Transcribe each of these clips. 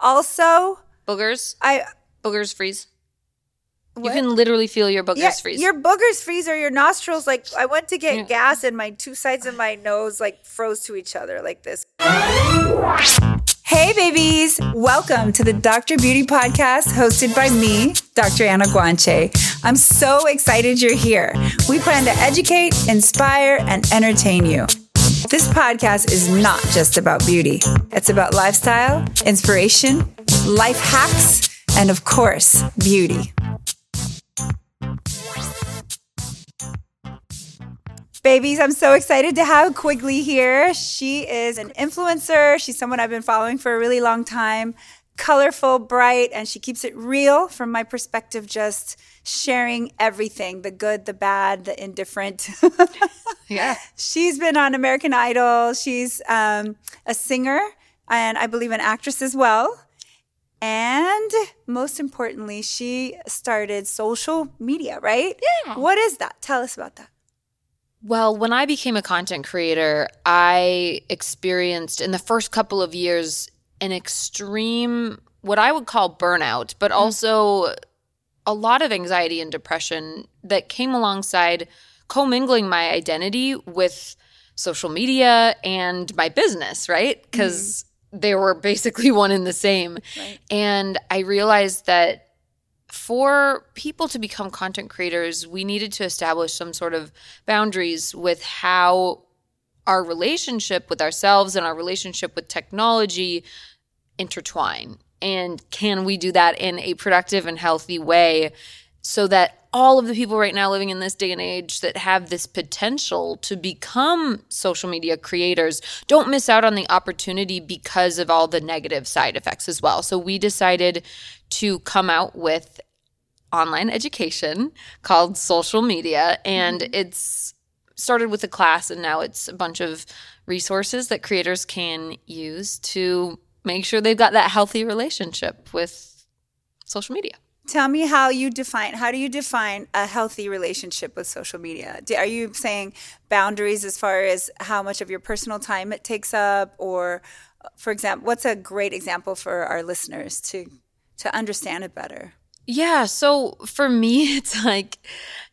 Also, Boogers. I Boogers freeze. What? You can literally feel your boogers yeah, freeze. your boogers freeze or your nostrils. Like I went to get Yeah. gas and my two sides of my nose like froze to each other like this. Hey, babies! Welcome to the Dr. Beauty Podcast hosted by me, Dr. Anna Guanche. I'm so excited you're here. We plan to educate, inspire, and entertain you. This podcast is not just about beauty, it's about lifestyle, inspiration, life hacks, and of course, beauty. Babies, I'm so excited to have Quigley here. She is an influencer. She's someone I've been following for a really long time. Colorful, bright, and she keeps it real from my perspective, just sharing everything the good, the bad, the indifferent. yeah. She's been on American Idol. She's um, a singer and I believe an actress as well. And most importantly, she started Soulcial Media, right? Yeah. What is that? Tell us about that. Well, when I became a content creator, I experienced in the first couple of years an extreme, what I would call burnout, but also a lot of anxiety and depression that came alongside commingling my identity with social media and my business, right? Mm-hmm. Because they were basically one and the same. Right. And I realized that for people to become content creators, we needed to establish some sort of boundaries with how our relationship with ourselves and our relationship with technology intertwine. And can we do that in a productive and healthy way so that all of the people right now living in this day and age that have this potential to become social media creators don't miss out on the opportunity because of all the negative side effects as well. So we decided to come out with online education called Soulcial Media and mm-hmm. it's started with a class and now it's a bunch of resources that creators can use to make sure they've got that healthy relationship with social media. Tell me how you define, how do you define a healthy relationship with social media? Do, are you saying boundaries as far as how much of your personal time it takes up? Or, uh, for example, what's a great example for our listeners to, to understand it better? Yeah. So for me, it's like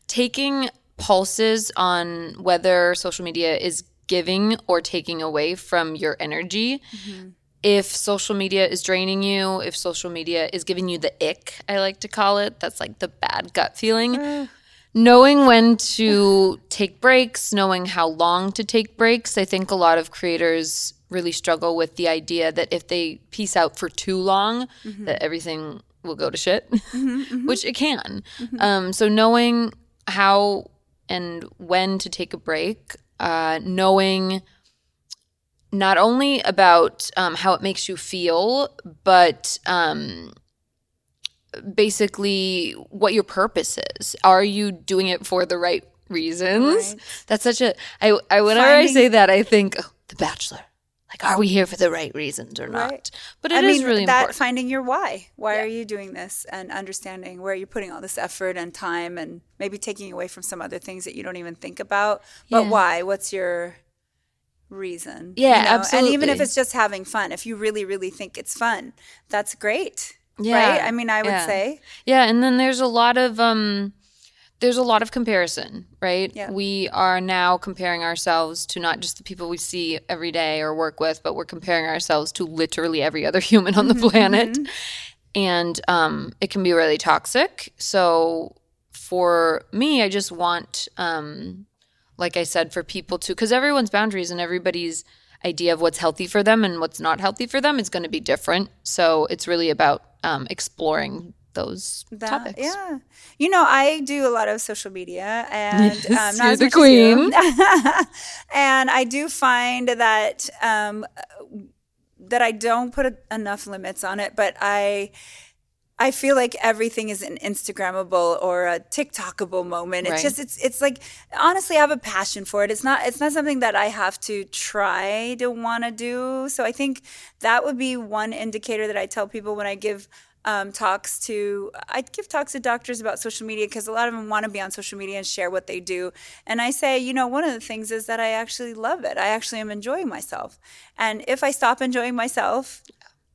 taking pulses on whether social media is giving or taking away from your energy. Mm-hmm. If social media is draining you, if social media is giving you the ick, I like to call it, that's like the bad gut feeling. Eh. Knowing when to take breaks, knowing how long to take breaks. I think a lot of creators really struggle with the idea that if they peace out for too long, mm-hmm. that everything will go to shit, mm-hmm, mm-hmm. which it can. Um, so knowing how and when to take a break, uh, knowing not only about um, how it makes you feel, but um, basically what your purpose is. Are you doing it for the right reasons? Right. That's such a. I, I whenever I say that, I think oh, The Bachelor. Like, are we here for the right reasons or not? Right. But it is really that important. finding your why. Why are you doing this and understanding where you're putting all this effort and time and maybe taking away from some other things that you don't even think about. But Yeah. why? What's your reason? Yeah, you know? And even if it's just having fun, if you really, really think it's fun, that's great. Yeah. Right? I mean, I would Yeah. say. Yeah, and then there's a lot of um there's a lot of comparison, right? Yeah. We are now comparing ourselves to not just the people we see every day or work with, but we're comparing ourselves to literally every other human on the Mm-hmm, planet. And um it can be really toxic. So for me, I just want um like I said for people to cuz everyone's boundaries and everybody's idea of what's healthy for them and what's not healthy for them is going to be different. So it's really about um, exploring those That, topics. Yeah. You know, I do a lot of social media and Yes, um, not you're the much as you. queen. and I do find that um, that I don't put enough limits on it, but I I feel like everything is an Instagrammable or a TikTokable moment. It's Right. just it's it's like honestly I have a passion for it. It's not it's not something that I have to try to want to do. So I think that would be one indicator that I tell people when I give um, talks to I give talks to doctors about social media because a lot of them want to be on social media and share what they do. And I say, you know, one of the things is that I actually love it. I actually am enjoying myself. And if I stop enjoying myself,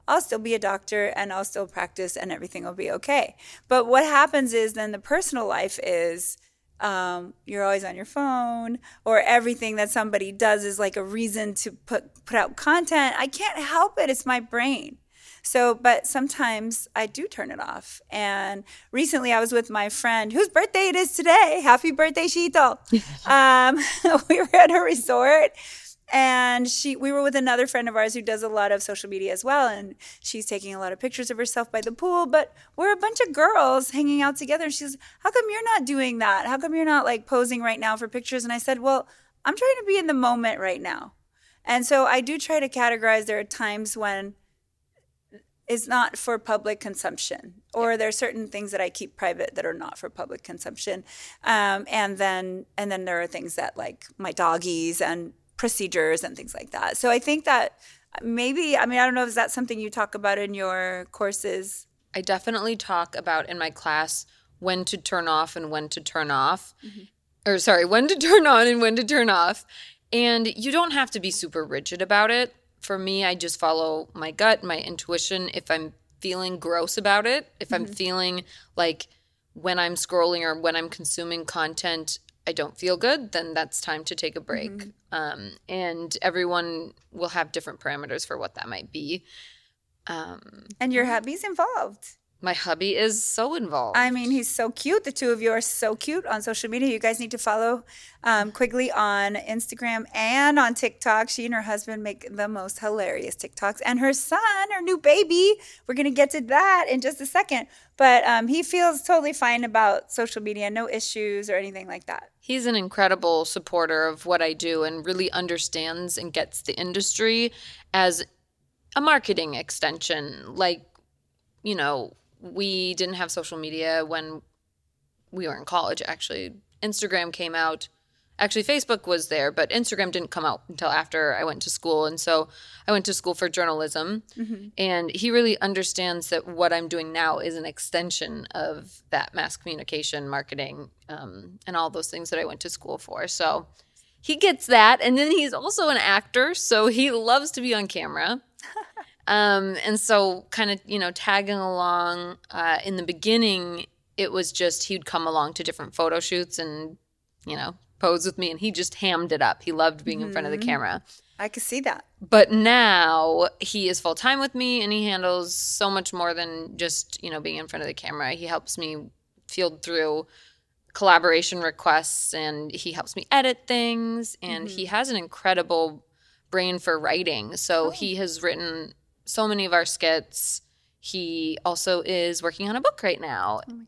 I'll still be a doctor and I'll still practice and everything will be okay. But what happens is then the personal life is um, you're always on your phone or everything that somebody does is like a reason to put put out content. I can't help it. It's my brain. So, but sometimes I do turn it off. And recently I was with my friend whose birthday it is today. Happy birthday, Shito. um, we were at a resort and she we were with another friend of ours who does a lot of social media as well and she's taking a lot of pictures of herself by the pool but we're a bunch of girls hanging out together. And she's how come you're not doing that? How come you're not like posing right now for pictures? And i said well i'm trying to be in the moment right now. And so i do try to categorize there are times when it's not for public consumption or there are certain things that i keep private that are not for public consumption. Um, and then and then there are things that like my doggies and procedures and things like that. So I think that maybe, I mean, I don't know, is that something you talk about in your courses? I definitely talk about in my class when to turn off and when to turn off. Mm-hmm. Or sorry, when to turn on and when to turn off. And you don't have to be super rigid about it. For me, I just follow my gut, my intuition. If I'm feeling gross about it, if mm-hmm. I'm feeling like when I'm scrolling or when I'm consuming content, I don't feel good, then that's time to take a break. Mm-hmm. Um, and everyone will have different parameters for what that might be. Um, and your hubby's involved. My hubby is so involved. I mean, he's so cute. The two of you are so cute on social media. You guys need to follow um, Quigley on Instagram and on TikTok. She and her husband make the most hilarious TikToks. And her son, her new baby, we're going to get to that in just a second. But um, he feels totally fine about social media, no issues or anything like that. He's an incredible supporter of what I do and really understands and gets the industry as a marketing extension. Like, you know, we didn't have social media when we were in college, actually. Instagram came out. Actually, Facebook was there, but Instagram didn't come out until after I went to school. And so I went to school for journalism. Mm-hmm. And he really understands that what I'm doing now is an extension of that mass communication, marketing, um, and all those things that I went to school for. So he gets that. And then he's also an actor. So he loves to be on camera. Um, and so, kind of, you know, tagging along uh, in the beginning, it was just he'd come along to different photo shoots and, you know, pose with me, and he just hammed it up. He loved being mm-hmm. in front of the mm-hmm. camera. I could see that. But now he is full time with me, and he handles so much more than just, you know, being in front of the camera. He helps me field through collaboration requests and he helps me edit things and mm-hmm. he has an incredible brain for writing so oh. he has written so many of our skits. He also is working on a book right now, oh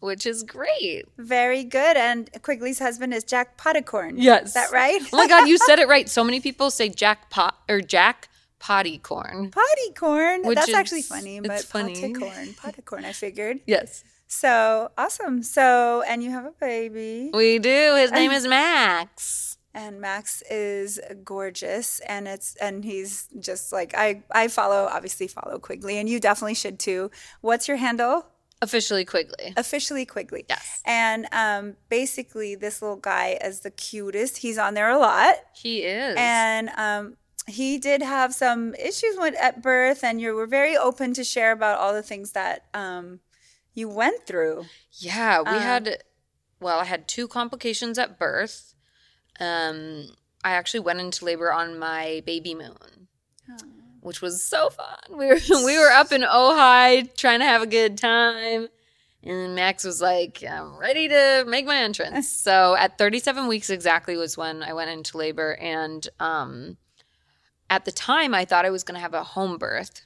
which is great. Very good. And Quigley's husband is Jack Potticorn. Yes. Is that right? oh my God, you said it right. So many people say Jack Pot or Jack Pottycorn. Pottycorn. That's is, actually funny, but it's funny. Pottycorn. Pottycorn, I figured. Yes. So awesome. So, and you have a baby. We do. His name is Max and Max is gorgeous and it's and he's just like I I follow obviously follow Quigley and you definitely should too. What's your handle? Officially Quigley. Officially Quigley. Yes. And um, basically, this little guy is the cutest. He's on there a lot. He is. And um, he did have some issues with, at birth, and you were very open to share about all the things that um, you went through. Yeah, we um, had. Well, I had two complications at birth um, I actually went into labor on my baby moon, which was so fun. We were we were up in Ojai trying to have a good time. And Max was like, I'm ready to make my entrance. so at 37 weeks exactly was when I went into labor. And um, at the time, I thought I was going to have a home birth.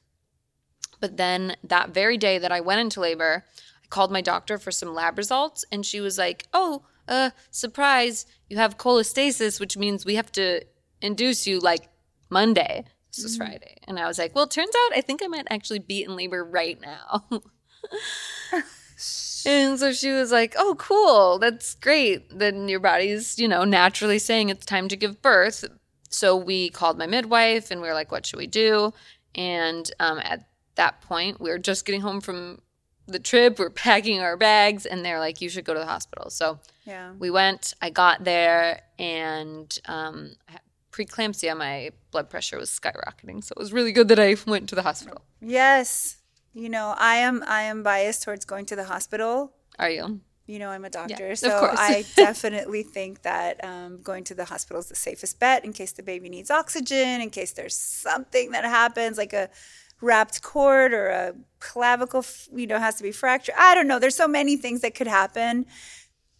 But then that very day that I went into labor, I called my doctor for some lab results. And she was like, Oh, uh, surprise, you have cholestasis, which means we have to induce you like Monday. This was mm-hmm. Friday. And I was like, well, turns out I think I might actually be in labor right now. and so she was like, oh, cool. That's great. Then your body's, you know, naturally saying it's time to give birth. So we called my midwife and we were like, what should we do? And um, at that point, we were just getting home from the trip. We're packing our bags, and they're like, "You should go to the hospital." So yeah, we went. I got there, and um, preeclampsia, my blood pressure was skyrocketing. So it was really good that I went to the hospital. Yes. You know, I am I am biased towards going to the hospital. Are you? You know, I'm a doctor, Yeah, so. I definitely think that um, going to the hospital is the safest bet in case the baby needs oxygen, in case there's something that happens, like a wrapped cord or a clavicle, you know, has to be fractured. I don't know. There's so many things that could happen.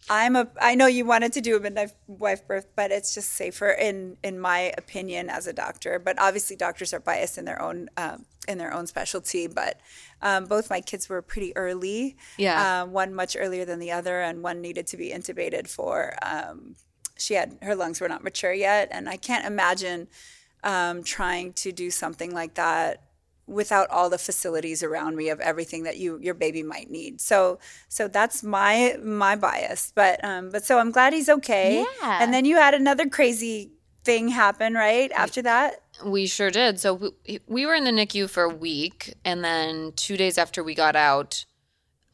I'm a. I know you wanted to do a midwife birth, but it's just safer in in my opinion as a doctor. But obviously, doctors are biased in their own um, in their own specialty. But um, both my kids were pretty early. Yeah. Um, one much earlier than the other, and one needed to be intubated for. Um, she had her lungs were not mature yet, and I can't imagine um, trying to do something like that without all the facilities around me of everything that you your baby might need. So so that's my my bias. But um but so I'm glad he's okay. Yeah. And then you had another crazy thing happen, right? After that? We sure did. So we, we were in the NICU for a week, and then two days after we got out,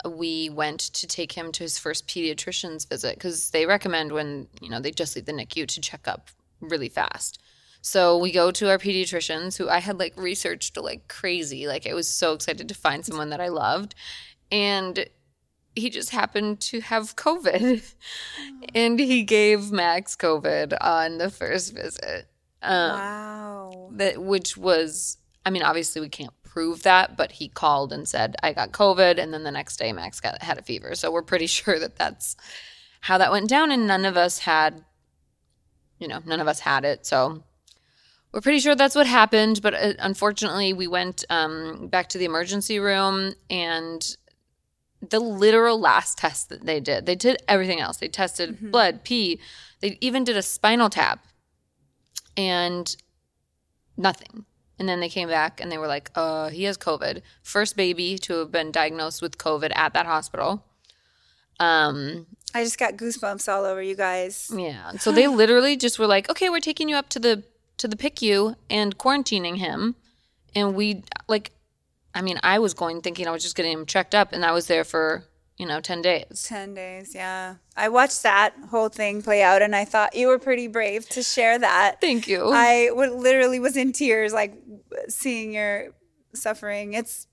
we went to take him to his first pediatrician's visit because they recommend when you know they just leave the NICU to check up really fast. So we go to our pediatricians, who I had like researched like crazy. Like I was so excited to find someone that I loved, and he just happened to have COVID, and he gave Max COVID on the first visit. Um, wow. that which was I mean obviously we can't prove that but he called and said I got covid. And then the next day Max got had a fever. So we're pretty sure that that's how that went down. And none of us had you know none of us had it. So we're pretty sure that's what happened but uh, unfortunately we went um, back to the emergency room and the literal last test that they did they did everything else they tested blood pee they even did a spinal tap and nothing. And then they came back and they were like, uh, he has COVID. First baby to have been diagnosed with COVID at that hospital. Um, I just got goosebumps all over you guys. yeah. So they literally just were like, okay, we're taking you up to the to the PICU and quarantining him. And we like I mean, I was going thinking I was just getting him checked up and I was there for, you know, 10 days. 10 days, yeah. I watched that whole thing play out and I thought you were pretty brave to share that. Thank you. I would literally was in tears, like seeing your suffering. It's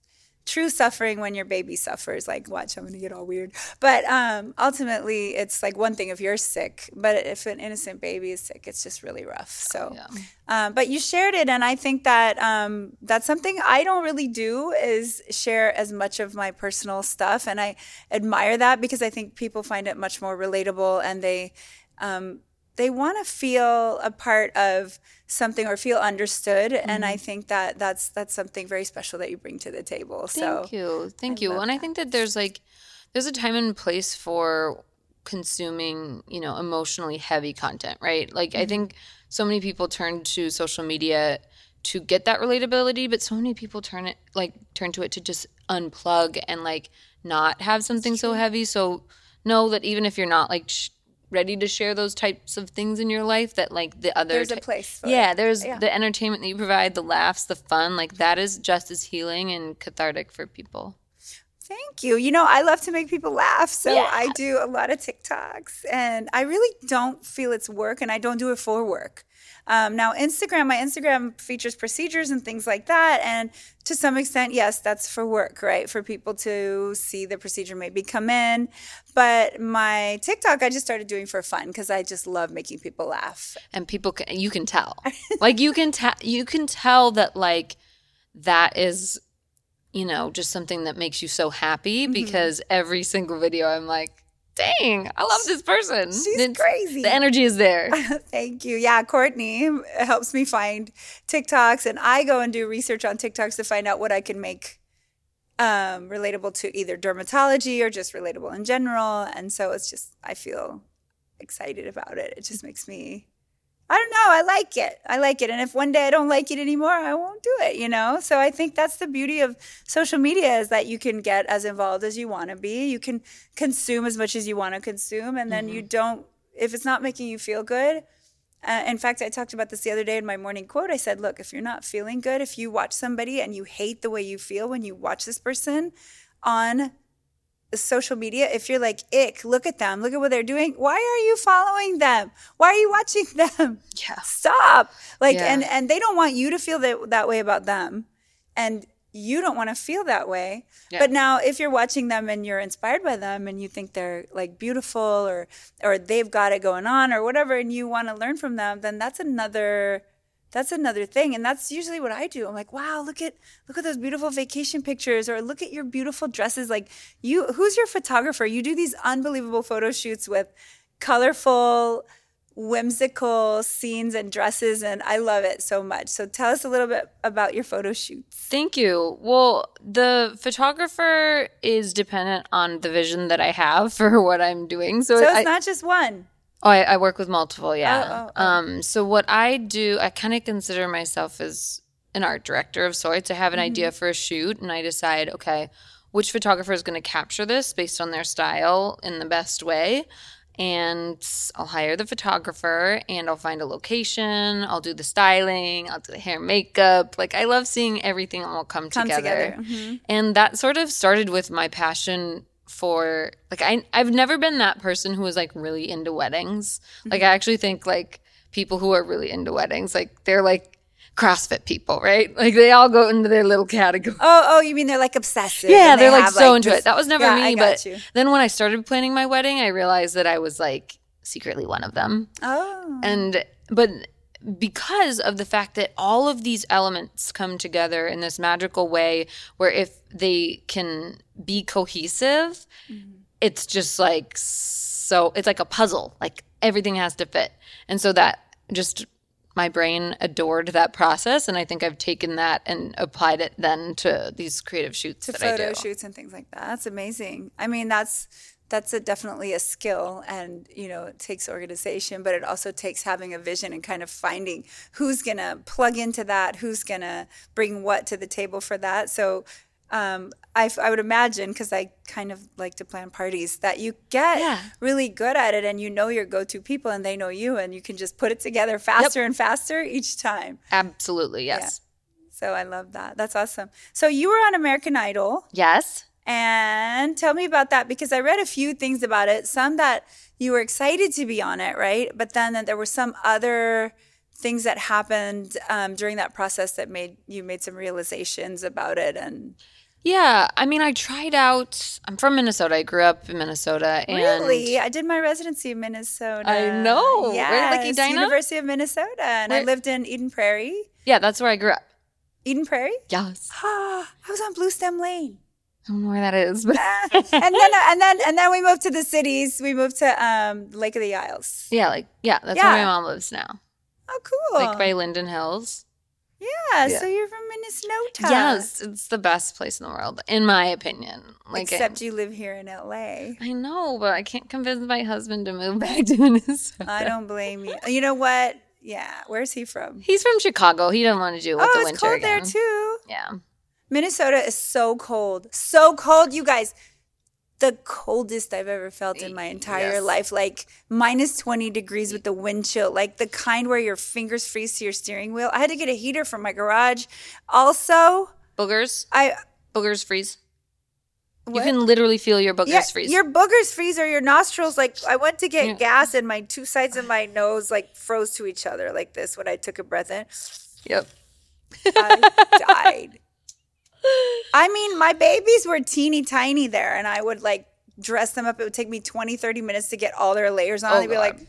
true suffering when your baby suffers. Like, watch, I'm gonna get all weird. But um, ultimately, it's like one thing if you're sick, but if an innocent baby is sick, it's just really rough. So, Yeah. um, but you shared it, and I think that um, that's something I don't really do is share as much of my personal stuff, and I admire that because I think people find it much more relatable, and they um, they want to feel a part of something or feel understood and Mm-hmm. i think that that's that's something very special that you bring to the table so Thank you. Thank I you. And I think that there's like there's a time and place for consuming, you know, emotionally heavy content, right? Like Mm-hmm. I think so many people turn to social media to get that relatability, but so many people turn it like turn to it to just unplug and like not have something so heavy. So know that even if you're not like sh- ready to share those types of things in your life that like the other there's a place for yeah it. there's Yeah. the entertainment that you provide the laughs the fun like that is just as healing and cathartic for people Thank you. You know, I love to make people laugh. So Yeah. I do a lot of TikToks and I really don't feel it's work and I don't do it for work. Um, now, Instagram, my Instagram features procedures and things like that. And to some extent, yes, that's for work, right? For people to see the procedure maybe come in. But my TikTok, I just started doing for fun because I just love making people laugh. and people can you can tell like you can tell you can tell that like that is you know just something that makes you so happy Mm-hmm. because every single video i'm like dang i love this person She's It's- crazy. the energy is there Thank you. Yeah, Courtney helps me find TikToks, and I go and do research on TikToks to find out what I can make um, relatable to either dermatology or just relatable in general. And so it's just, I feel excited about it. It just makes me, I don't know, I like it. I like it. And if one day I don't like it anymore, I won't do it, you know? So I think that's the beauty of social media is that you can get as involved as you want to be. You can consume as much as you want to consume. And then you don't, if it's not making you feel good, uh, in fact, I talked about this the other day in my morning quote. I said, look, if you're not feeling good, if you watch somebody and you hate the way you feel when you watch this person on social media, if you're like, ick, look at them, look at what they're doing. Why are you following them? Why are you watching them? Yeah. Stop. Like, Yeah. and and they don't want you to feel that that way about them, and you don't want to feel that way. Yeah. But now, if you're watching them and you're inspired by them, and you think they're like beautiful, or or they've got it going on, or whatever, and you want to learn from them, then that's another that's another thing and that's usually what i do. I'm like wow look at look at those beautiful vacation pictures or look at your beautiful dresses. Like you who's your photographer? You do these unbelievable photo shoots with colorful whimsical scenes and dresses and i love it so much. So tell us a little bit about your photo shoots. Thank you. Well, the photographer is dependent on the vision that I have for what I'm doing. So, so it's I, not just one oh, I, I work with multiple. Yeah. Oh, oh, oh. Um. So what I do, I kind of consider myself as an art director of sorts. I have an Mm-hmm. idea for a shoot, and I decide, okay, which photographer is going to capture this based on their style in the best way. And I'll hire the photographer and I'll find a location. I'll do the styling. I'll do the hair and makeup. Like, I love seeing everything all come, come together. together, Mhm. And that sort of started with my passion for like I I've never been that person who was like really into weddings. Like I mm-hmm. actually think like people who are really into weddings, like they're like CrossFit people, right? Like they all go into their little category. oh oh you mean they're like obsessive Yeah, they're like so into this- it. That was never Yeah, me, but you. then when I started planning my wedding, I realized that I was like secretly one of them. oh And but because of the fact that all of these elements come together in this magical way where if they can be cohesive, mm-hmm. it's just like so it's like a puzzle. Like everything has to fit. And so that just my brain adored that process and I think I've taken that and applied it then to these creative shoots to that I photo do. shoots and things like that. That's amazing. I mean, that's that's a, definitely a skill, and you know, it takes organization, but it also takes having a vision and kind of finding who's gonna plug into that, who's gonna bring what to the table for that. So. Um, I, f- I would imagine because I kind of like to plan parties that you get Yeah. really good at it and you know your go-to people and they know you and you can just put it together faster and faster each time. Absolutely, yes. So I love that. That's awesome. So you were on American Idol. Yes. And tell me about that because I read a few things about it. Some that you were excited to be on it, right? But then that there were some other things that happened um, during that process that made you made some realizations about it. And Yeah, I mean, I tried out. I'm from Minnesota. I grew up in Minnesota, and really, I did my residency in Minnesota. I know. Where, Yes, like Edina? University of Minnesota, and I lived in Eden Prairie. yeah, that's where I grew up. Eden Prairie. Yes, I was on Blue Stem Lane. I don't know where that is, but and then and then and then we moved to the cities. We moved to um, Lake of the Isles. yeah, like yeah, that's Yeah. where my mom lives now, Oh, cool. like by Linden Hills. yeah, yeah. So you're from Minnesota. Yes, it's the best place in the world, in my opinion. Like, Except you live here in LA. I know, but I can't convince my husband to move back to Minnesota. I don't blame you. You know what? Yeah. Where's he from? He's from Chicago. He doesn't want to do it with oh, the it's winter cold again. there too. Yeah. Minnesota is so cold. So cold, you guys. The coldest I've ever felt in my entire Yes. life. Like minus 20 degrees with the wind chill. Like the kind where your fingers freeze to your steering wheel. I had to get a heater from my garage. Also, Boogers, I boogers freeze. What? You can literally feel your boogers yeah, freeze. your boogers freeze or your nostrils. Like I went to get Yeah. gas and my two sides of my nose like froze to each other like this when I took a breath in. yep. I died. I mean, my babies were teeny tiny there, and I would like dress them up. It would take me 20, 30 minutes to get all their layers on. Oh, They'd be God. like,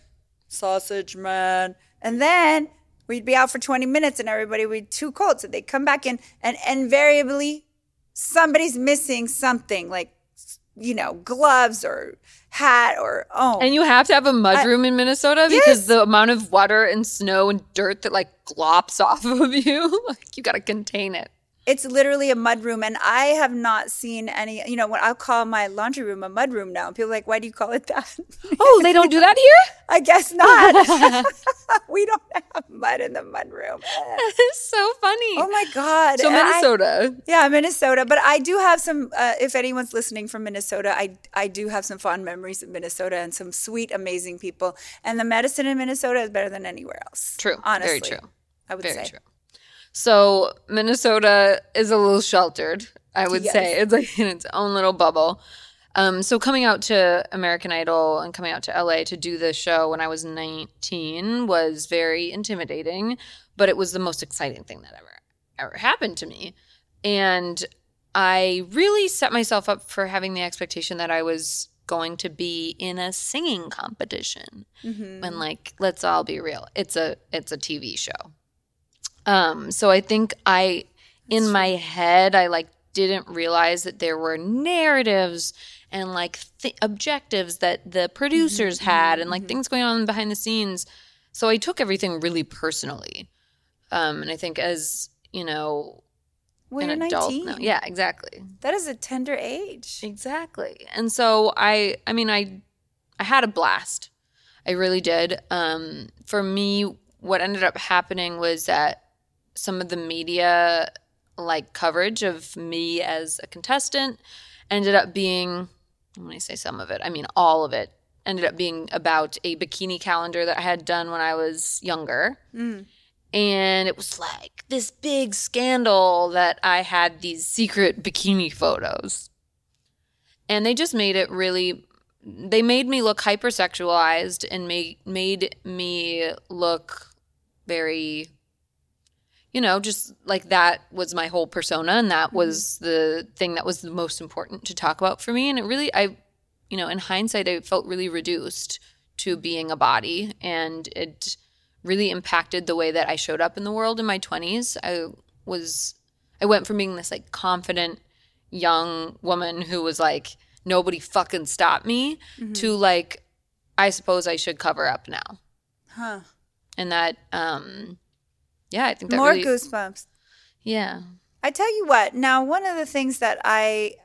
sausage man. And then we'd be out for 20 minutes, and everybody would be too cold. So they'd come back in, and invariably, somebody's missing something like, you know, gloves or hat or, oh. And you have to have a mudroom in Minnesota because Yes. the amount of water and snow and dirt that like glops off of you, like you got to contain it. It's literally a mud room, and I have not seen any. You know, when I'll call my laundry room a mud room now, people are like, "Why do you call it that?" Oh, they don't do that here? I guess not. we don't have mud in the mud room. It's so funny. Oh my god! so And I- Minnesota. yeah, Minnesota. But I do have some. Uh, if anyone's listening from Minnesota, I I do have some fond memories of Minnesota and some sweet, amazing people. And the medicine in Minnesota is better than anywhere else. True. honestly, Very true. I would Very say. true. So Minnesota is a little sheltered, I would say. It's like in its own little bubble. Um, so coming out to American Idol and coming out to LA to do the show when I was 19 was very intimidating, but it was the most exciting thing that ever ever happened to me. And I really set myself up for having the expectation that I was going to be in a singing competition. Mm-hmm. When like let's all be real, it's a it's a TV show. Um so I think I in my head I like didn't realize that there were narratives and like th- objectives that the producers Mm-hmm, had and like things going on behind the scenes. So I took everything really personally. Um, and I think as, you know, when an you're adult 19. now. Yeah, exactly. That is a tender age. Exactly. And so I I mean I I had a blast. I really did. Um for me what ended up happening was that some of the media like coverage of me as a contestant ended up being when I say some of it, I mean all of it ended up being about a bikini calendar that I had done when I was younger. Mm. And it was like this big scandal that I had these secret bikini photos. And they just made it really they made me look hypersexualized and made made me look very you know, just like that was my whole persona and that was the thing that was the most important to talk about for me and it really I you know, in hindsight I felt really reduced to being a body and it really impacted the way that I showed up in the world in my 20s. I was I went from being this like confident young woman who was like nobody fucking stop me to like I suppose I should cover up now. Huh. And that um yeah, I think that More really goosebumps. yeah. I tell you what, now, one of the things that I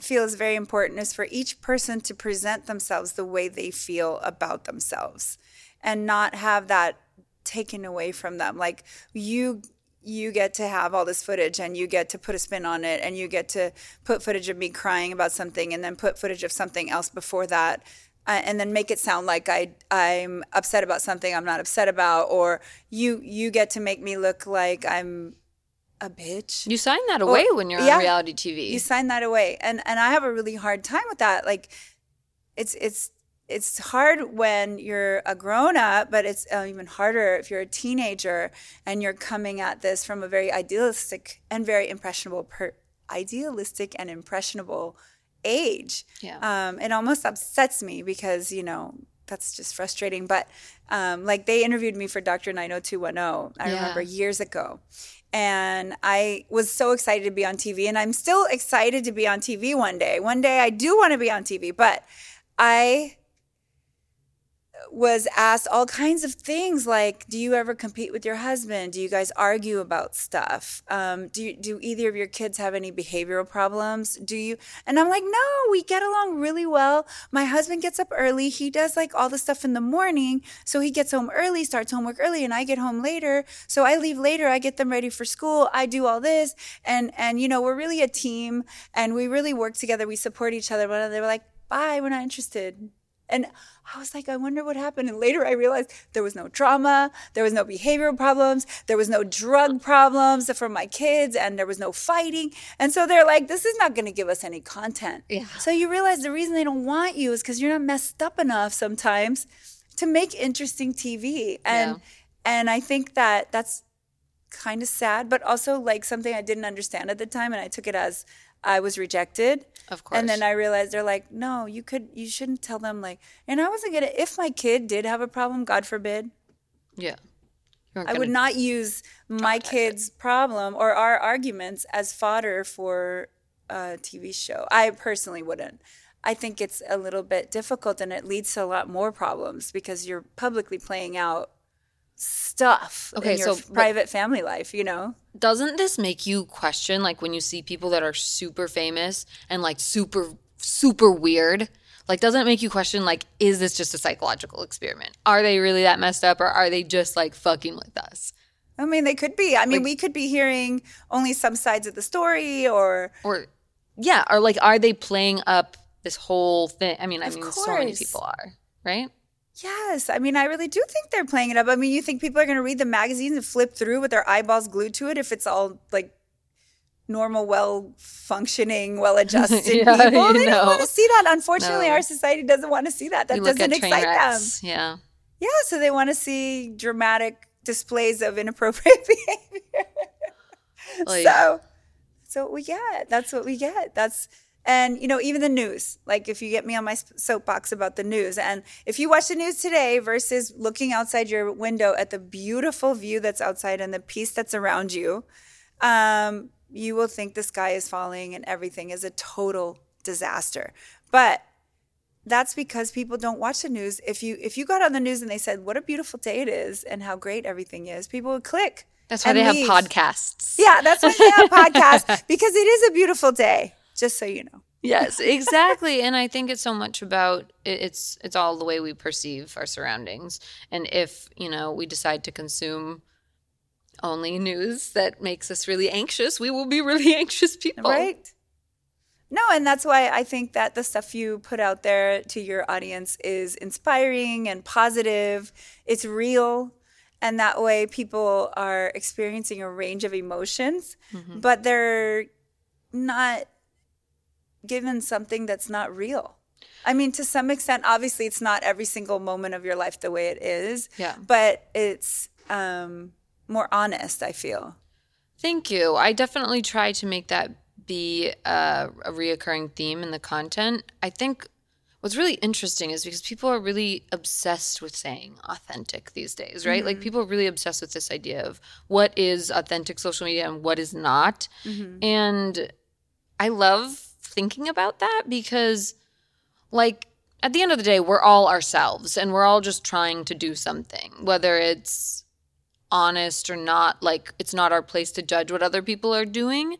feel is very important is for each person to present themselves the way they feel about themselves and not have that taken away from them. Like you you get to have all this footage and you get to put a spin on it and you get to put footage of me crying about something and then put footage of something else before that uh, and then make it sound like I I'm upset about something I'm not upset about or you you get to make me look like I'm a bitch You sign that away when you're yeah. on reality TV. you sign that away and and i have a really hard time with that like it's it's it's hard when you're a grown up but it's uh, even harder if you're a teenager and you're coming at this from a very idealistic and very impressionable per idealistic and impressionable age Yeah. um, it almost upsets me because you know that's just frustrating but um, like they interviewed me for dr 90210 i Yeah. remember years ago and I was so excited to be on TV, and I'm still excited to be on TV one day. One day I do want to be on TV, but I was asked all kinds of things like do you ever compete with your husband? Do you guys argue about stuff? Um, do, you, do either of your kids have any behavioral problems? Do you and i'm like no we get along really well. My husband gets up early. He does like all the stuff in the morning. So he gets home early starts homework early and i get home later. So i leave later. I get them ready for school. I do all this. And and you know we're really a team and we really work together. We support each other. But they were like bye. We're not interested and I was like, I wonder what happened. And later I realized there was no trauma, there was no behavioral problems, there was no drug problems for my kids, and there was no fighting. And so they're like, this is not going to give us any content. Yeah. So you realize the reason they don't want you is because you're not messed up enough sometimes to make interesting TV. And Yeah. and I think that that's kind of sad, but also like something I didn't understand at the time, and I took it as I was rejected. Of course. And then I realized they're like, no, you could, you shouldn't tell them like, and I wasn't gonna. If my kid did have a problem, God forbid, yeah. I would not use my kid's problem or our arguments as fodder for a TV show. I personally wouldn't. I think it's a little bit difficult and it leads to a lot more problems because you're publicly playing out stuff Okay, in your so, private family life, you know? doesn't this make you question like when you see people that are super famous and like super super weird? Like doesn't it make you question like is this just a psychological experiment? Are they really that messed up or are they just like fucking with us? I mean, they could be. I mean, we could be hearing only some sides of the story or or yeah or like are they playing up this whole thing i mean i mean so many people are right Yes, I mean, I really do think they're playing it up. I mean, you think people are going to read the magazines and flip through with their eyeballs glued to it if it's all like normal, well functioning, well adjusted Yeah, people. They don't want to see that. Unfortunately, No. our society doesn't want to see that. That doesn't excite them. Yeah. Yeah, so they want to see dramatic displays of inappropriate behavior. So what we get. That's what we get. That's and you know even the news. Like if you get me on my soapbox about the news, and if you watch the news today versus looking outside your window at the beautiful view that's outside and the peace that's around you, um, you will think the sky is falling and everything is a total disaster. But that's because people don't watch the news. If you if you got on the news and they said what a beautiful day it is and how great everything is, people would click. That's why they have podcasts. Yeah, that's why they have podcasts because it is a beautiful day. Just so you know. Yes, exactly. and I think it's so much about it's it's all the way we perceive our surroundings. And if, you know, we decide to consume only news that makes us really anxious, we will be really anxious people. Right? No, and that's why I think that the stuff you put out there to your audience is inspiring and positive. It's real. And that way people are experiencing a range of emotions, mm-hmm. but they're not given something that's not real. I mean, to some extent, obviously, it's not every single moment of your life the way it is. Yeah. But it's um, more honest, I feel. Thank you. I definitely try to make that be a, a reoccurring theme in the content. I think what's really interesting is because people are really obsessed with saying authentic these days, right? Like mm-hmm. people are really obsessed with this idea of what is authentic social media and what is not. Mm-hmm. And I love thinking about that because, like, at the end of the day, we're all ourselves and we're all just trying to do something, whether it's honest or not. Like, it's not our place to judge what other people are doing.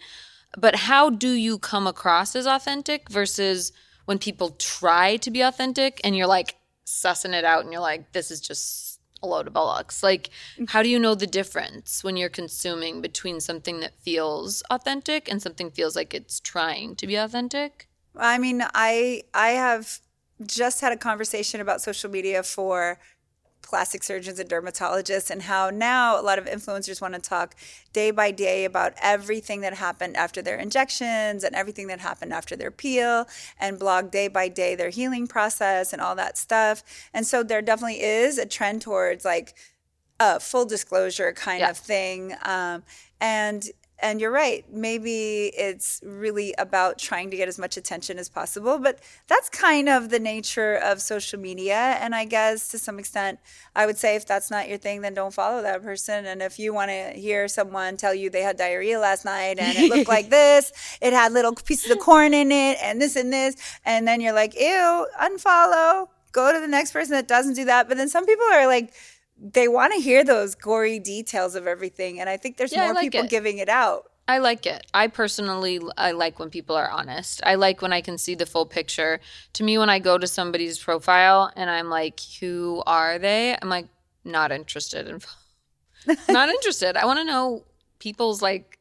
But how do you come across as authentic versus when people try to be authentic and you're like sussing it out and you're like, this is just a load of bollocks? Like, mm-hmm. how do you know the difference when you're consuming between something that feels authentic and something feels like it's trying to be authentic? I mean, I I have just had a conversation about social media for plastic surgeons and dermatologists and how now a lot of influencers want to talk day by day about everything that happened after their injections and everything that happened after their peel and blog day by day their healing process and all that stuff. And so there definitely is a trend towards like a full disclosure kind Yeah. of thing. Um, and and you're right. Maybe it's really about trying to get as much attention as possible, but that's kind of the nature of social media. And I guess to some extent, I would say if that's not your thing, then don't follow that person. And if you want to hear someone tell you they had diarrhea last night and it looked like this, it had little pieces of corn in it, and this and this, and then you're like, ew, unfollow. Go to the next person that doesn't do that. But then some people are like, they want to hear those gory details of everything and i think there's Yeah, more like people it. giving it out I like it. I personally I like when people are honest. I like when I can see the full picture. To me when I go to somebody's profile and I'm like, "Who are they?" I'm like, not interested in not interested. I want to know people's like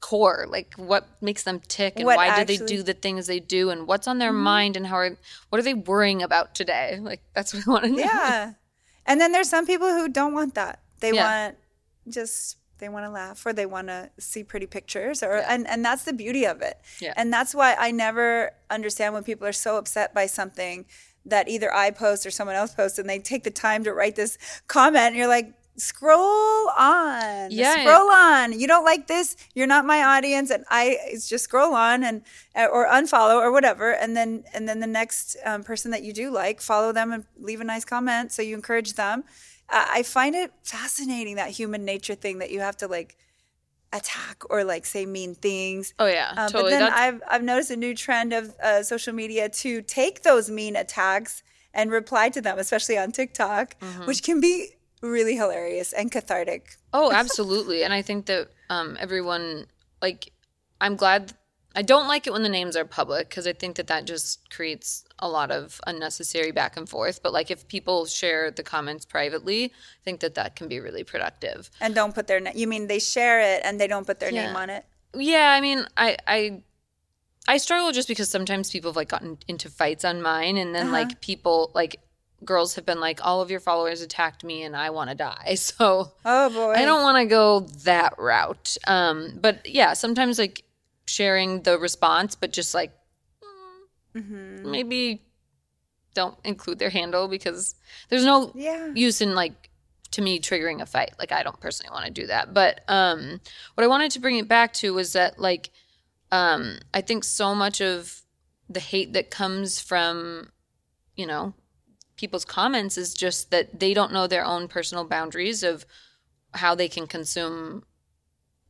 core, like what makes them tick and What why do they do the things they do and what's on their mm-hmm. mind and how are what are they worrying about today? Like that's what I want to know. yeah and then there's some people who don't want that they Yeah. want just they want to laugh or they want to see pretty pictures or and, and that's the beauty of it Yeah. and that's why i never understand when people are so upset by something that either i post or someone else posts and they take the time to write this comment and you're like scroll on Yeah. scroll on you don't like this you're not my audience and i it's just scroll on and uh, or unfollow or whatever and then and then the next um, person that you do like follow them and leave a nice comment so you encourage them uh, i find it fascinating that human nature thing that you have to like attack or like say mean things Oh yeah, uh, totally. But then That's- I've I've noticed a new trend of uh, social media to take those mean attacks and reply to them, especially on TikTok, Mm-hmm. which can be really hilarious and cathartic. Oh, absolutely. and I think that um, everyone, like, I'm glad. I don't like it when the names are public because I think that that just creates a lot of unnecessary back and forth. But, like, if people share the comments privately, I think that that can be really productive. And don't put their name. You mean they share it and they don't put their name on it? Yeah, I mean, I, I, I struggle just because sometimes people have like gotten into fights on mine, and then like people like girls have been like, all of your followers attacked me, and I want to die. So Oh boy! I don't want to go that route. Um, but yeah, sometimes like sharing the response, but just like Mm-hmm. maybe don't include their handle because there's no Yeah. use in like to me triggering a fight. Like I don't personally want to do that. But um what I wanted to bring it back to was that like um I think so much of the hate that comes from you know people's comments is just that they don't know their own personal boundaries of how they can consume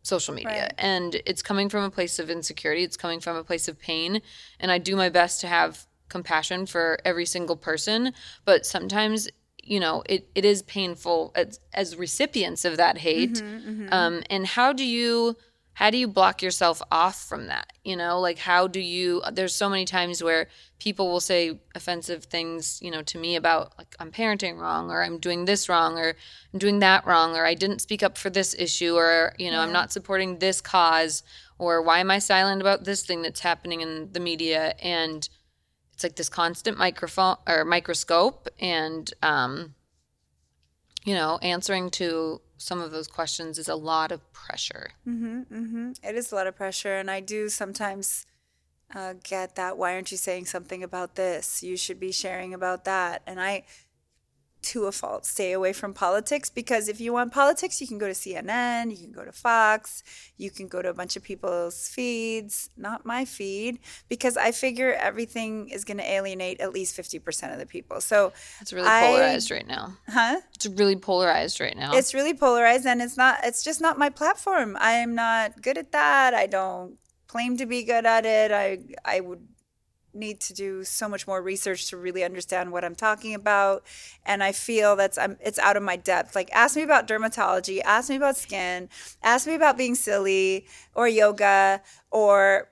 social media. Right. and it's coming from a place of insecurity. It's coming from a place of pain. And i do my best to have compassion for every single person. But sometimes you know it, it is painful as, as recipients of that hate. Um, and how do you how do you block yourself off from that? You know like how do you there's so many times where people will say offensive things you know to me about like i'm parenting wrong or i'm doing this wrong or i'm doing that wrong or i didn't speak up for this issue or you know i'm not supporting this cause or why am i silent about this thing that's happening in the media? And it's like this constant microphone or microscope and um you know answering to some of those questions is a lot of pressure Mm-hmm, mm-hmm. It is a lot of pressure, and I do sometimes uh, get that. Why aren't you saying something about this? You should be sharing about that. And I, to a fault, stay away from politics because if you want politics, you can go to CNN, you can go to Fox, you can go to a bunch of people's feeds, not my feed, because I figure everything is going to alienate at least 50% of the people. So, it's really I- polarized right now huh? it's really polarized right now It's really polarized and it's not it's just not my platform. I am not good at that. I don't claim to be good at it. I I would need to do so much more research to really understand what I'm talking about and I feel that's I'm it's out of my depth. Like ask me about dermatology, ask me about skin, ask me about being silly or yoga or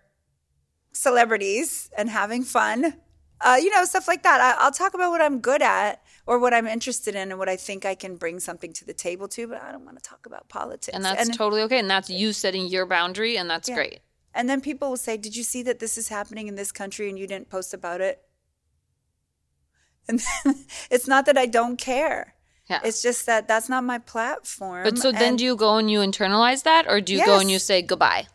celebrities and having fun. Uh, you know, stuff like that. I, I'll talk about what I'm good at or what I'm interested in and what I think I can bring something to the table to, but I don't want to talk about politics. and that's totally okay and that's you setting your boundary and that's great and then people will say, Did you see that this is happening in this country and you didn't post about it? And it's not that I don't care. yeah It's just that that's not my platform. but so then and do you go and you internalize that or do you go and you say goodbye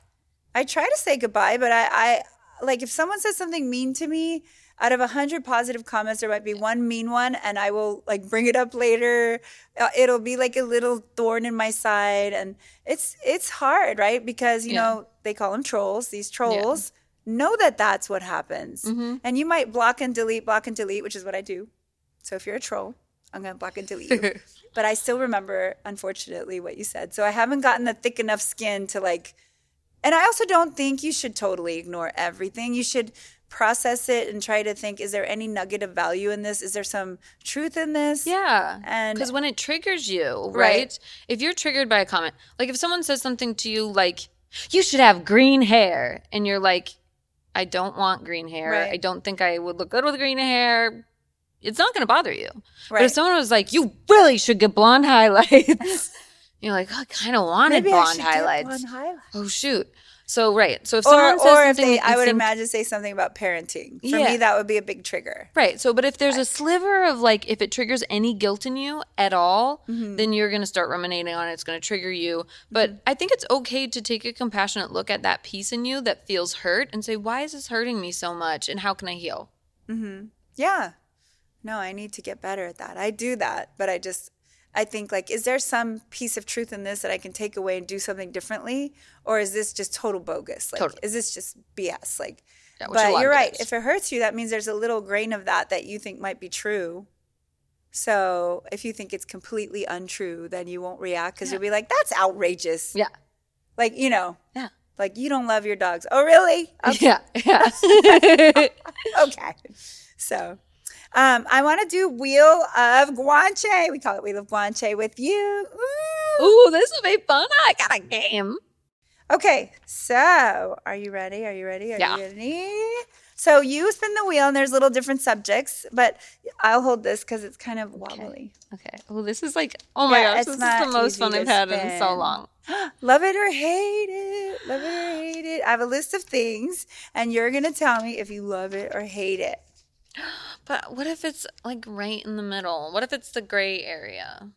I try to say goodbye, but I, I like if someone says something mean to me, out of a hundred positive comments, there might be one mean one, and I will like bring it up later. Uh, It'll be like a little thorn in my side, and it's it's hard, right? Because you Yeah. know they call them trolls. These trolls know that that's what happens, Mm-hmm. and you might block and delete, block and delete, which is what I do. So if you're a troll, I'm gonna block and delete you. but I still remember, unfortunately, what you said. So I haven't gotten the thick enough skin to like and I also don't think you should totally ignore everything. You should process it and try to think is there any nugget of value in this? Is there some truth in this? Yeah. And- because when it triggers you, right? Right. If you're triggered by a comment, like if someone says something to you like, you should have green hair, and you're like, I don't want green hair. Right. I don't think I would look good with green hair. It's not going to bother you. Right. but if someone was like, you really should get blonde highlights, you're like, "Oh, I kind of wanted Maybe blonde highlights. blonde highlights. Oh, shoot. So, right. So if Or, someone says or if something they, I would imagine say something about parenting. For Yeah. me, that would be a big trigger. Right. So, but if there's a sliver of like, if it triggers any guilt in you at all, Mm-hmm. then you're going to start ruminating on it. It's going to trigger you. But I think it's okay to take a compassionate look at that piece in you that feels hurt and say, why is this hurting me so much? And how can I heal? Mm-hmm. Yeah. No, I need to get better at that. I do that, but I just I think like is there some piece of truth in this that I can take away and do something differently or is this just total bogus? Like Totally. is this just BS? Like Yeah, which a lot but you're right. If it hurts you, that means there's a little grain of that that you think might be true. So if you think it's completely untrue, then you won't react because you'll be like, "That's outrageous." Yeah. Like you know, Yeah. like you don't love your dogs. Oh, really? Okay. Yeah. Yeah. okay. So, um, I want to do Wheel of Guanche. We call it Wheel of Guanche with you. Ooh. Ooh, this will be fun. I got a game. Okay, so are you ready? Are you ready? Are Yeah. you ready? So you spin the wheel, and there's little different subjects, but I'll hold this because it's kind of wobbly. Okay. Oh, this is like, oh my Yeah, gosh, this is the most fun I've had in so long. Love it or hate it. Love it or hate it. I have a list of things, and you're gonna tell me if you love it or hate it. But what if it's like right in the middle? What if it's the gray area?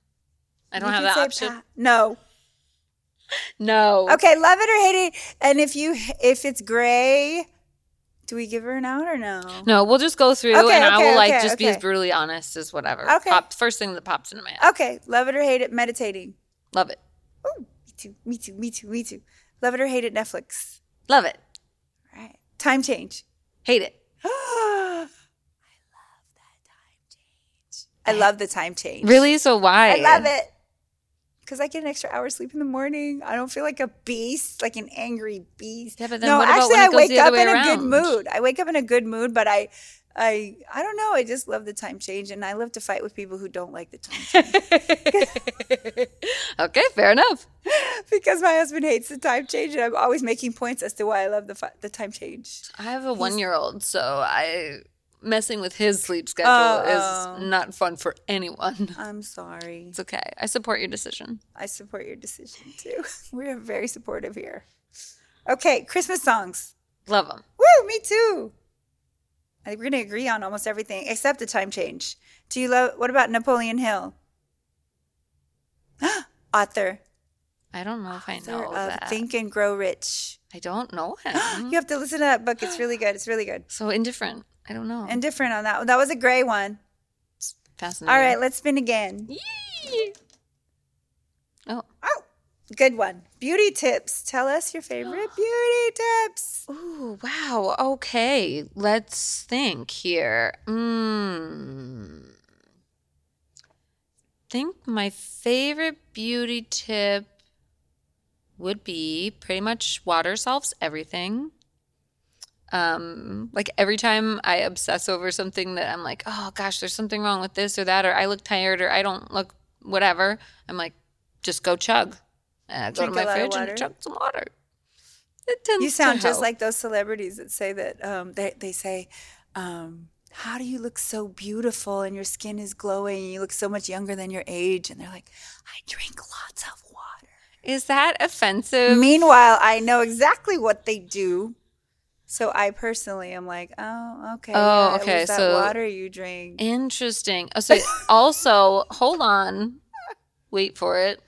I don't You have that option. pa- no. No. Okay, love it or hate it. And if you if it's gray, do we give her an out or no? No, we'll just go through Okay, and I okay, will like okay, just be as brutally honest as whatever. Okay. Pop, first thing that pops into my head. Okay, love it or hate it. Meditating. Love it. Ooh, me too. Me too. Me too. Me too. Love it or hate it. Netflix. Love it. All right. Time change. Hate it. I love the time change. Really? So why? I love it. Because I get an extra hour sleep in the morning. I don't feel like a beast, like an angry beast. Yeah, but then no, what about actually, when I wake up in a good mood. I wake up in a good mood, but I, I, I don't know. I just love the time change, and I love to fight with people who don't like the time change okay, fair enough. because my husband hates the time change, and I'm always making points as to why I love the the time change. I have a one year old, so I messing with his sleep schedule Oh. is not fun for anyone. I'm sorry. It's okay. I support your decision. I support your decision too. We're very supportive here. Okay, Christmas songs. Love them. Woo, me too. I think we're gonna agree on almost everything except the time change. Do you love? What about Napoleon Hill? Author, I don't know if I know of that. Think and Grow Rich. I don't know him. You have to listen to that book. It's really good. It's really good. so indifferent. I don't know. And different on that one. That was a gray one. It's Fascinating. All right, let's spin again. Yee. Oh. Oh, good one. Beauty tips. Tell us your favorite beauty tips. Ooh, wow. Okay. Let's think here. Mm. think my favorite beauty tip would be pretty much water solves everything. Um, like every time I obsess over something that I'm like, oh gosh, there's something wrong with this or that, or I look tired or I don't look whatever, I'm like, just go chug. And I go Drink to my fridge and chug some water. It tends You sound just like those celebrities that say that um, they they say, um, "How do you look so beautiful and your skin is glowing and you look so much younger than your age?" And they're like, "I drink lots of water." Is that offensive? Meanwhile, I know exactly what they do. So I personally am like, "Oh, okay. Oh, yeah, okay, so- water you drink." Interesting. Oh, so also, hold on. Wait for it.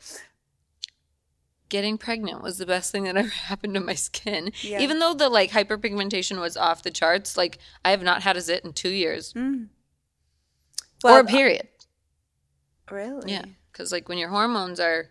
Getting pregnant was the best thing that ever happened to my skin. Yeah. Even though the like hyperpigmentation was off the charts, like I have not had a zit in two years mm. or Well, a period. Really? Yeah, because like when your hormones are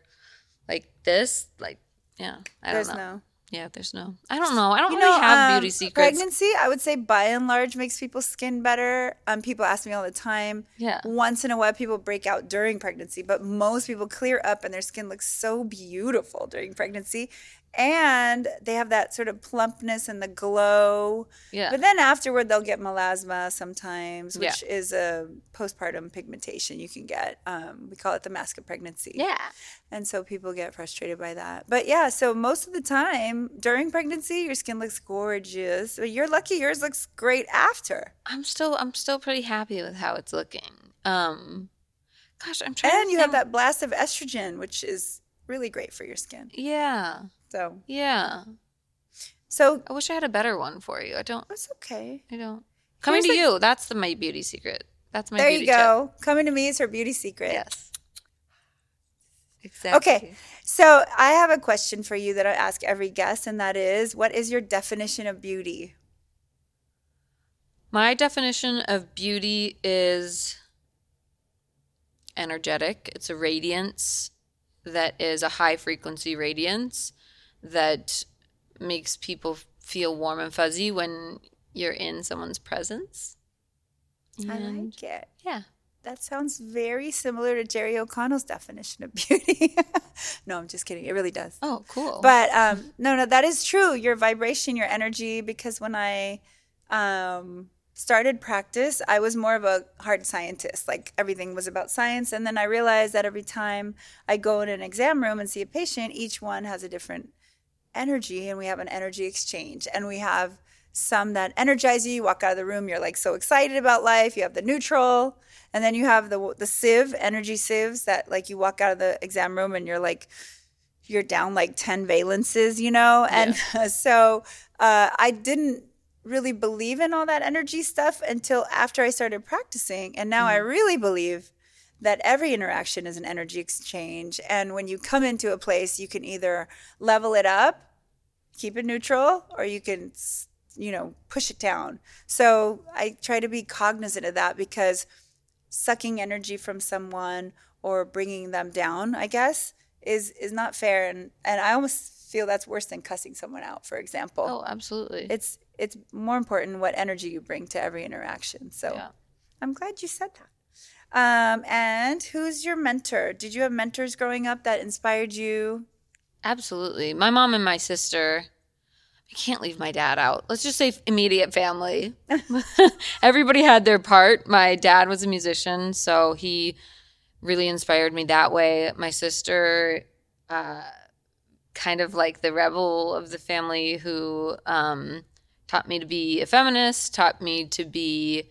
like this, like yeah, I There's don't know. no. Yeah, there's no. I don't know. I don't You really know, have um, beauty secrets. Pregnancy, I would say by and large makes people's skin better. Um, people ask me all the time. Yeah. Once in a while, people break out during pregnancy, but most people clear up and their skin looks so beautiful during pregnancy. And they have that sort of plumpness and the glow. Yeah. But then afterward, they'll get melasma sometimes, Yeah. which is a postpartum pigmentation you can get. Um, we call it the mask of pregnancy. yeah. And so people get frustrated by that. But yeah, so most of the time during pregnancy, your skin looks gorgeous. But you're lucky yours looks great after. I'm still I'm still pretty happy with how it's looking. Um gosh, I'm trying And you have that blast of estrogen, which is really great for your skin. Yeah. So, Yeah. so I wish I had a better one for you. I don't it's okay. I don't. Coming Here's to you, that's the my beauty secret. That's my there you go. Coming to me is her beauty secret. Yes. Exactly. Okay. So I have a question for you that I ask every guest, and that is what is your definition of beauty? My definition of beauty is energetic. It's a radiance that is a high frequency radiance that makes people feel warm and fuzzy when you're in someone's presence. I like it. yeah. That sounds very similar to Jerry O'Connell's definition of beauty. no, I'm just kidding. It really does. Oh, cool. But um, no, no, that is true. Your vibration, your energy. Because when I um, started practice, I was more of a hard scientist. Like everything was about science. And then I realized that every time I go in an exam room and see a patient, each one has a different energy, and we have an energy exchange. And we have some that energize you. You walk out of the room, you're like so excited about life. You have the neutral, and then you have the the sieve, energy sieves that like you walk out of the exam room and you're like you're down like 10 valences, you know? And so uh, I didn't really believe in all that energy stuff until after I started practicing. And now I really believe that every interaction is an energy exchange. And when you come into a place, you can either level it up, keep it neutral, or you can, you know, push it down. So I try to be cognizant of that because sucking energy from someone or bringing them down, I guess, is is not fair. And and I almost feel that's worse than cussing someone out, for example. Oh, absolutely. It's it's more important what energy you bring to every interaction. So Yeah. I'm glad you said that. Um, and who's your mentor? Did you have mentors growing up that inspired you? Absolutely. My mom and my sister. I can't leave my dad out. Let's just say immediate family. Everybody had their part. My dad was a musician, so he really inspired me that way. My sister, uh, kind of like the rebel of the family who um, taught me to be a feminist, taught me to be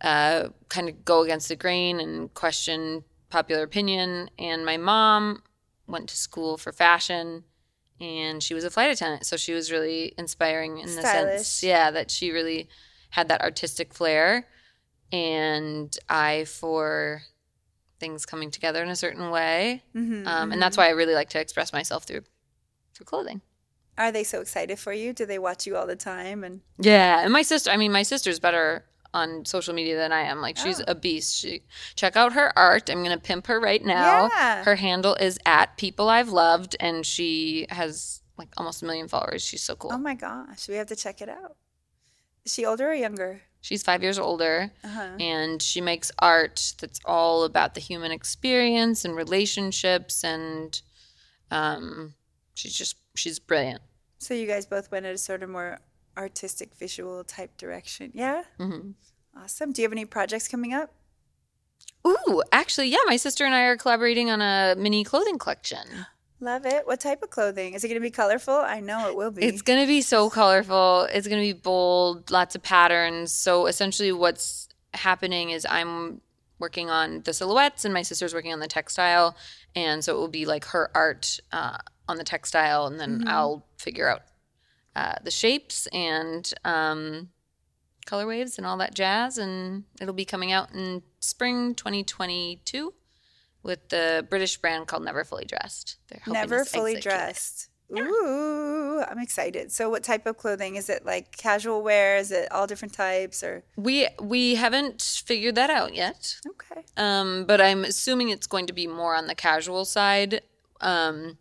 uh, kind of go against the grain and question popular opinion. And my mom went to school for fashion and she was a flight attendant. So she was really inspiring in the sense, yeah, that she really had that artistic flair. And I for things coming together in a certain way. Mm-hmm, Um, and that's why I really like to express myself through through clothing. Are they so excited for you? Do they watch you all the time? And Yeah, and my sister. I mean, my sister's better on social media than I am. Like, she's Oh. a beast. She check out her art. I'm gonna pimp her right now. Yeah. Her handle is at people I've loved, and she has like almost a million followers. She's so cool. oh my gosh, we have to check it out. Is she older or younger? She's five years older, Uh-huh. and she makes art that's all about the human experience and relationships, and um, she's just she's brilliant. So you guys both went in a sort of more artistic, visual type direction. Yeah. hmm Awesome. Do you have any projects coming up? Ooh, actually, yeah, my sister and I are collaborating on a mini clothing collection. Love it. What type of clothing? Is it going to be colorful? I know it will be. It's going to be so colorful. It's going to be bold, lots of patterns. So essentially, what's happening is I'm working on the silhouettes, and my sister's working on the textile. And so it will be like her art uh, on the textile, and then I'll figure out uh, the shapes and um, colorways and all that jazz. And it'll be coming out in spring 2022 with the British brand called Never Fully Dressed. They're Never fully dressed. Ooh, I'm excited. So, what type of clothing is it? Like casual wear? Is it all different types? Or We we haven't figured that out yet. okay, Um, but I'm assuming it's going to be more on the casual side. Um,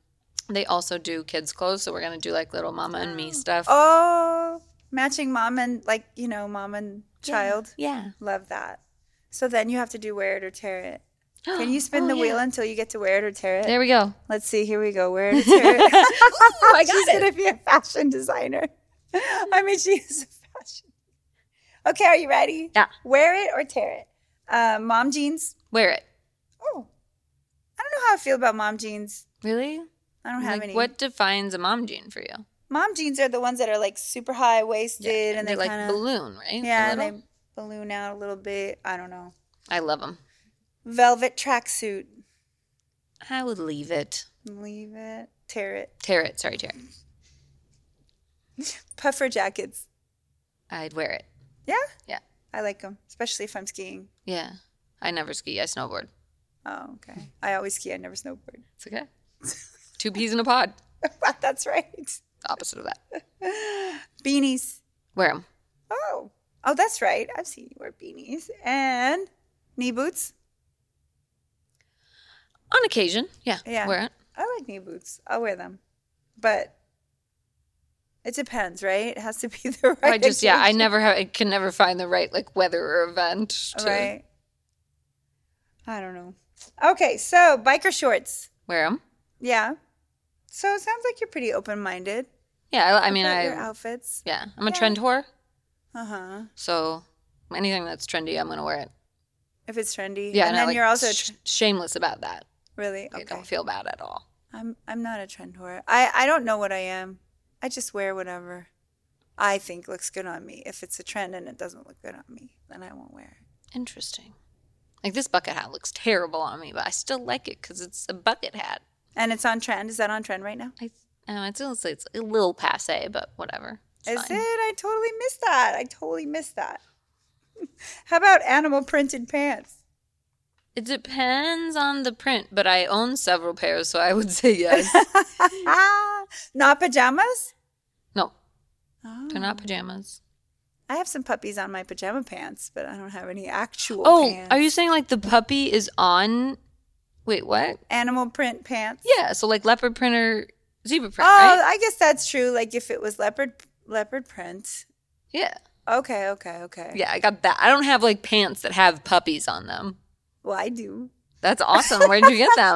they also do kids clothes, so we're gonna do like little mama and me stuff. oh, matching mom and like you know, mom and child. Yeah. Love that. So then you have to do wear it or tear it. Can you spin Oh, the wheel until you get to wear it or tear it? There we go. Let's see. Here we go. Wear it or tear it. I got She's it. gonna be a fashion designer. I mean, she is a fashion. Okay, are you ready? Yeah. Wear it or tear it. Uh, mom jeans. Wear it. Oh, I don't know how I feel about mom jeans. Really? I don't have Like, any. what defines a mom jean for you? Mom jeans are the ones that are like super high waisted and they're they like kind of balloon, right? Yeah, and they balloon out a little bit. I don't know. I love them. Velvet tracksuit. I would leave it. Leave it. Tear it. Tear it. Sorry, tear it. Puffer jackets. I'd wear it. Yeah, Yeah. I like them, especially if I'm skiing. Yeah. I never ski. I snowboard. Oh, okay. I always ski. I never snowboard. It's okay. Two peas in a pod. That's right. Opposite of that. Beanies. Wear them. Oh, oh, that's right. I've seen you wear beanies and knee boots. On occasion. Yeah. Yeah. Wear it. I like knee boots. I'll wear them, but it depends, right? It has to be the right. I just yeah, I never have I can never find the right like weather or event. To Right. I don't know. Okay, so biker shorts. Wear them. Yeah. So it sounds like you're pretty open-minded. Yeah, I, I mean about your outfits. yeah, I'm a Yeah. trend whore, Uh huh. so anything that's trendy, I'm gonna wear it. If it's trendy. Yeah, and no, then like, you're also tr- shameless about that. really I okay. don't feel bad at all. I'm I'm not a trend whore. I I don't know what I am. I just wear whatever I think looks good on me. If it's a trend and it doesn't look good on me, then I won't wear it. Interesting. Like this bucket hat looks terrible on me, but I still like it because it's a bucket hat. And it's on trend. Is that on trend right now? I, I know it's, it's it's a little passe, but whatever. It's Is fine. it? I totally missed that. I totally missed that. How about animal printed pants? It depends on the print, but I own several pairs, so I would say yes. Not pajamas? no, Oh. they're not oh. pajamas. I have some puppies on my pajama pants, but I don't have any actual Oh, pants. are you saying like the puppy is on? Wait, what? animal print pants? Yeah, so like leopard print or zebra print, Oh, right? I guess that's true. Like if it was leopard leopard print. Yeah, Okay, okay, okay. yeah, I got that. I don't have like pants that have puppies on them. Well, I do. That's awesome. Where did you get them?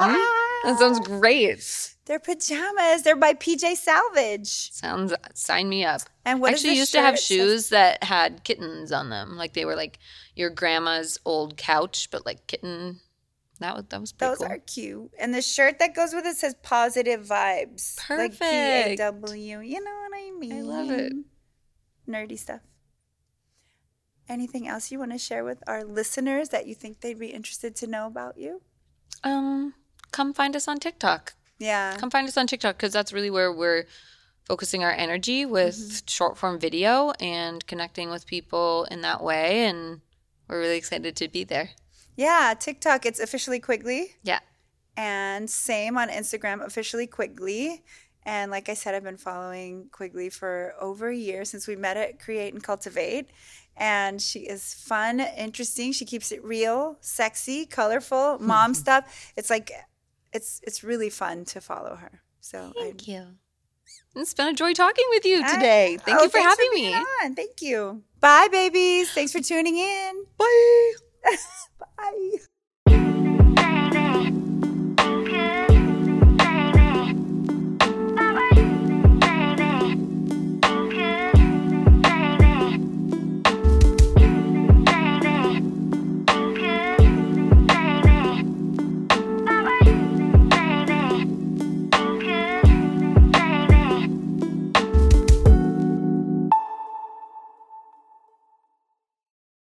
That sounds great. They're pajamas. They're by PJ Salvage. Sounds sign me up. And what is Actually used to have shoes that had kittens on them. Like they were like your grandma's old couch, but like kitten. That was that was pretty Those cool. are cute. And the shirt that goes with it says positive vibes. Like P A Perfect. W. You know what I mean? I love it. Nerdy stuff. Anything else you want to share with our listeners that you think they'd be interested to know about you? um, come find us on TikTok. Yeah. Come find us on TikTok because that's really where we're focusing our energy with Mm-hmm. short form video and connecting with people in that way. And we're really excited to be there. Yeah. TikTok, it's officially Quigley. Yeah. And same on Instagram, officially Quigley. And like I said, I've been following Quigley for over a year since we met at Create and Cultivate. And she is fun, interesting. She keeps it real, sexy, colorful, hmm. mom stuff. It's like it's it's really fun to follow her. So I, Thank you. It's been a joy talking with you I- today. Thank oh, you for having being me. on. Thank you. Bye, babies. Thanks for tuning in. Bye. Bye.